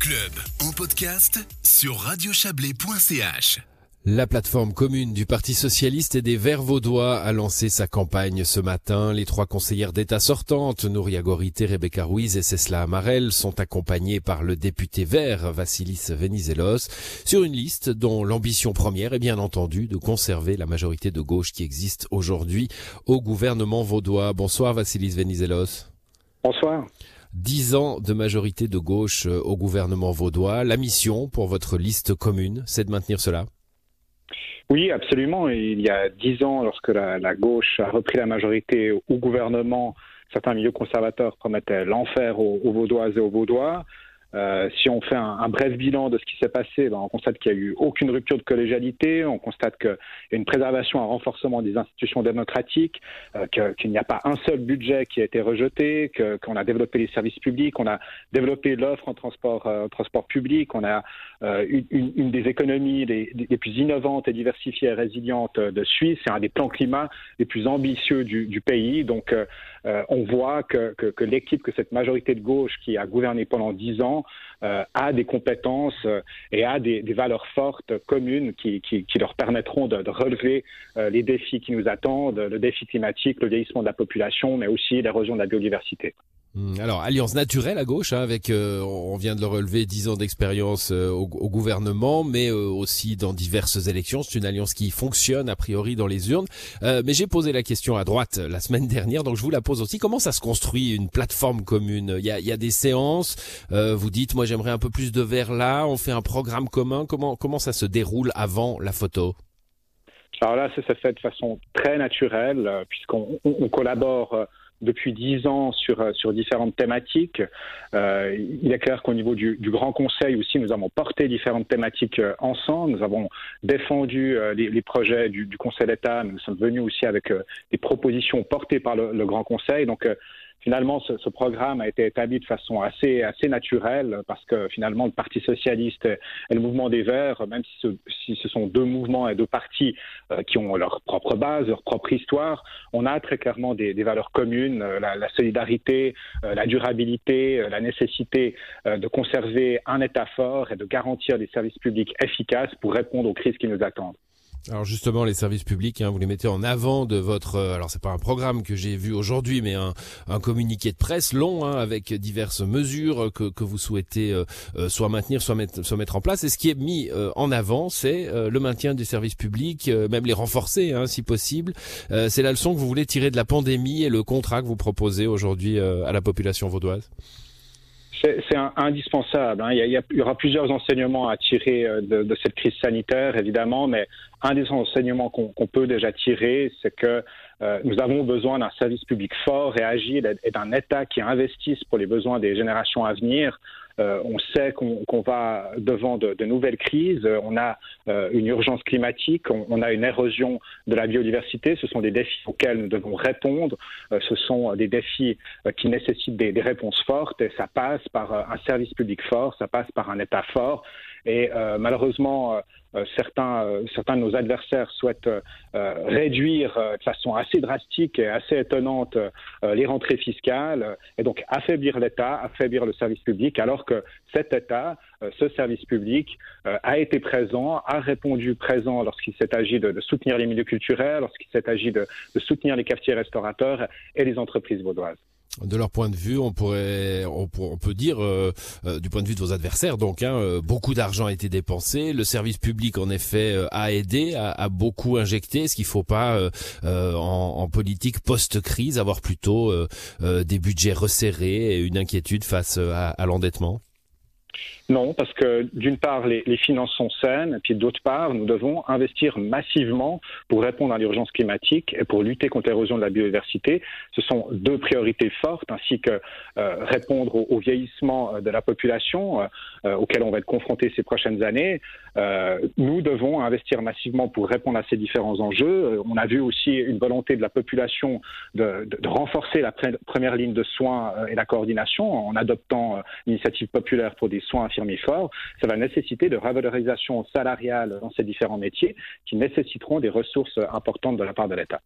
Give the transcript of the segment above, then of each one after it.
Club en podcast sur radiochablais.ch. La plateforme commune du Parti socialiste et des Verts vaudois a lancé sa campagne ce matin. Les trois conseillères d'État sortantes, Nouria Gorité, Rebecca Ruiz et Cesla Amarel, sont accompagnées par le député vert Vassilis Venizelos sur une liste dont l'ambition première est bien entendu de conserver la majorité de gauche qui existe aujourd'hui au gouvernement vaudois. Bonsoir Vassilis Venizelos. Bonsoir. Dix ans de majorité de gauche au gouvernement vaudois. La mission pour votre liste commune, c'est de maintenir cela? Oui, absolument. Il y a dix ans, lorsque la, gauche a repris la majorité au gouvernement, certains milieux conservateurs promettaient l'enfer aux, aux Vaudoises et aux Vaudois. Euh, si on fait un, bref bilan de ce qui s'est passé, ben, on constate qu'il n'y a eu aucune rupture de collégialité, on constate qu'il y a une préservation, un renforcement des institutions démocratiques, euh, qu'il n'y a pas un seul budget qui a été rejeté, qu'on a développé les services publics, on a développé l'offre en transport, euh, transport public, on a une, une, des économies les, les, plus innovantes et diversifiées et résilientes de Suisse, c'est un des plans climat les plus ambitieux du, du pays. Donc on voit que, que, l'équipe, que cette majorité de gauche qui a gouverné pendant dix ans, euh, a des compétences euh, et a des, valeurs fortes communes qui, leur permettront de, relever euh, les défis qui nous attendent, le défi climatique, le vieillissement de la population, mais aussi l'érosion de la biodiversité. Hmm, alors, alliance naturelle à gauche, hein, avec, euh, on vient de le relever, 10 ans d'expérience euh, au, gouvernement, mais euh, aussi dans diverses élections. C'est une alliance qui fonctionne a priori dans les urnes. mais j'ai posé la question à droite la semaine dernière, donc je vous la pose aussi. Comment ça se construit une plateforme commune? Il y, a, y a des séances. vous dites, moi j'aimerais un peu plus de verre là. On fait un programme commun. Comment comment ça se déroule avant la photo? Alors là, ça se fait de façon très naturelle, puisqu'on on collabore depuis dix ans sur, euh, sur différentes thématiques. Euh, il est clair qu'au niveau du, du, Grand Conseil aussi, nous avons porté différentes thématiques euh, ensemble. Nous avons défendu euh, les, les, projets du, du Conseil d'État. Nous sommes venus aussi avec des propositions portées par le, le Grand Conseil. Donc, finalement, ce, ce, programme a été établi de façon assez, assez naturelle parce que finalement, le Parti socialiste et le mouvement des Verts, même si ce, si ce sont deux mouvements et deux partis euh, qui ont leur propre base, leur propre histoire, on a très clairement des, des valeurs communes, euh, la, la, solidarité, euh, la durabilité, la nécessité de conserver un État fort et de garantir des services publics efficaces pour répondre aux crises qui nous attendent. Alors justement, les services publics, hein, vous les mettez en avant de votre. Euh, alors c'est pas un programme que j'ai vu aujourd'hui, mais un, un, communiqué de presse long hein, avec diverses mesures que, que vous souhaitez euh, euh, soit maintenir, soit mettre, soit mettre en place. Et ce qui est mis en avant, c'est le maintien des services publics, même les renforcer hein, si possible. c'est la leçon que vous voulez tirer de la pandémie et le contrat que vous proposez aujourd'hui à la population vaudoise. C'est indispensable. Hein. Il, y a, il, y aura plusieurs enseignements à tirer euh, de, de, cette crise sanitaire, évidemment, mais un des enseignements qu'on peut déjà tirer, c'est que nous avons besoin d'un service public fort et agile et d'un État qui investisse pour les besoins des générations à venir. Euh, on sait qu'on va devant de, nouvelles crises. On a euh, une urgence climatique, on, a une érosion de la biodiversité. Ce sont des défis auxquels nous devons répondre. Euh, ce sont des défis euh, qui nécessitent des, des, réponses fortes. Et ça passe par un service public fort, ça passe par un État fort. Et malheureusement, certains, certains de nos adversaires souhaitent réduire de façon assez drastique et assez étonnante les rentrées fiscales et donc affaiblir l'État, affaiblir le service public, alors que cet État, euh, ce service public, euh, a été présent, a répondu présent lorsqu'il s'est agi de, soutenir les milieux culturels, lorsqu'il s'est agi de, soutenir les cafetiers restaurateurs et les entreprises vaudoises de leur point de vue, on pourrait, on, peut dire, euh, du point de vue de vos adversaires, donc, hein, beaucoup d'argent a été dépensé. Le service public, en effet, a aidé, a, beaucoup injecté. Ce qu'il faut pas, en, politique post-crise, avoir plutôt des budgets resserrés et une inquiétude face à l'endettement. Non, parce que d'une part, les, finances sont saines, et puis d'autre part, nous devons investir massivement pour répondre à l'urgence climatique et pour lutter contre l'érosion de la biodiversité. Ce sont deux priorités fortes, ainsi que euh, répondre au, vieillissement euh, de la population euh, auquel on va être confronté ces prochaines années. Nous devons investir massivement pour répondre à ces différents enjeux. On a vu aussi une volonté de la population de renforcer la première ligne de soins et la coordination en adoptant l'initiative populaire pour des soins infirmiers fort, ça va nécessiter de revalorisation salariale dans ces différents métiers qui nécessiteront des ressources importantes de la part de l'État.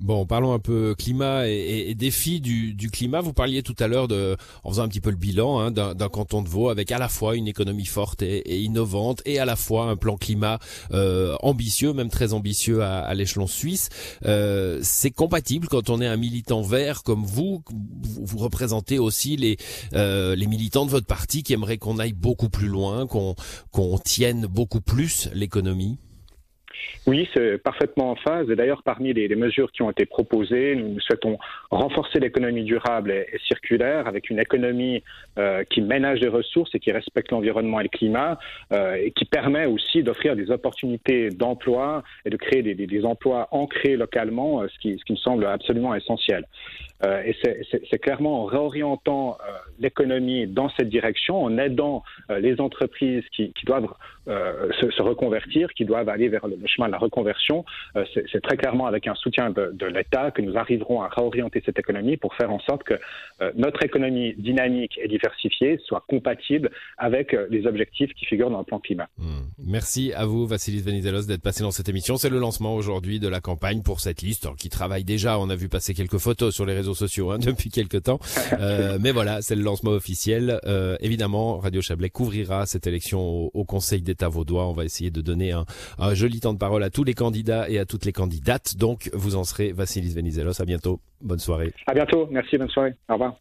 Bon, parlons un peu climat et, et défis du, climat. Vous parliez tout à l'heure de, en faisant un petit peu le bilan hein, d'un canton de Vaud avec à la fois une économie forte et, innovante et à la fois un plan climat euh, ambitieux, même très ambitieux à, à l'échelon suisse. Euh, C'est compatible quand on est un militant vert comme vous. Vous, vous représentez aussi les, euh, les militants de votre parti qui aimeraient qu'on aille beaucoup plus loin, qu'on qu'on tienne beaucoup plus l'économie? Oui, c'est parfaitement en phase. Et d'ailleurs, parmi les, mesures qui ont été proposées, nous, souhaitons renforcer l'économie durable et, circulaire avec une économie euh, qui ménage les ressources et qui respecte l'environnement et le climat euh, et qui permet aussi d'offrir des opportunités d'emploi et de créer des, emplois ancrés localement, euh, ce, qui, me semble absolument essentiel. Et c'est clairement en réorientant l'économie dans cette direction, en aidant les entreprises qui, doivent se, reconvertir, qui doivent aller vers le chemin de la reconversion. c'est très clairement avec un soutien de, de l'État que nous arriverons à réorienter cette économie pour faire en sorte que notre économie dynamique et diversifiée soit compatible avec les objectifs qui figurent dans le plan climat. Mmh. Merci à vous, Vassilis Venizelos, d'être passé dans cette émission. C'est le lancement aujourd'hui de la campagne pour cette liste qui travaille déjà. On a vu passer quelques photos sur les réseaux sociaux hein, depuis quelques temps. Euh, mais voilà, c'est le lancement officiel. Euh, évidemment, Radio Chablais couvrira cette élection au, au Conseil d'État vaudois. On va essayer de donner un, un, joli temps parole à tous les candidats et à toutes les candidates. Donc, vous en serez, Vassilis Venizelos. À bientôt. Bonne soirée. À bientôt. Merci. Bonne soirée. Au revoir.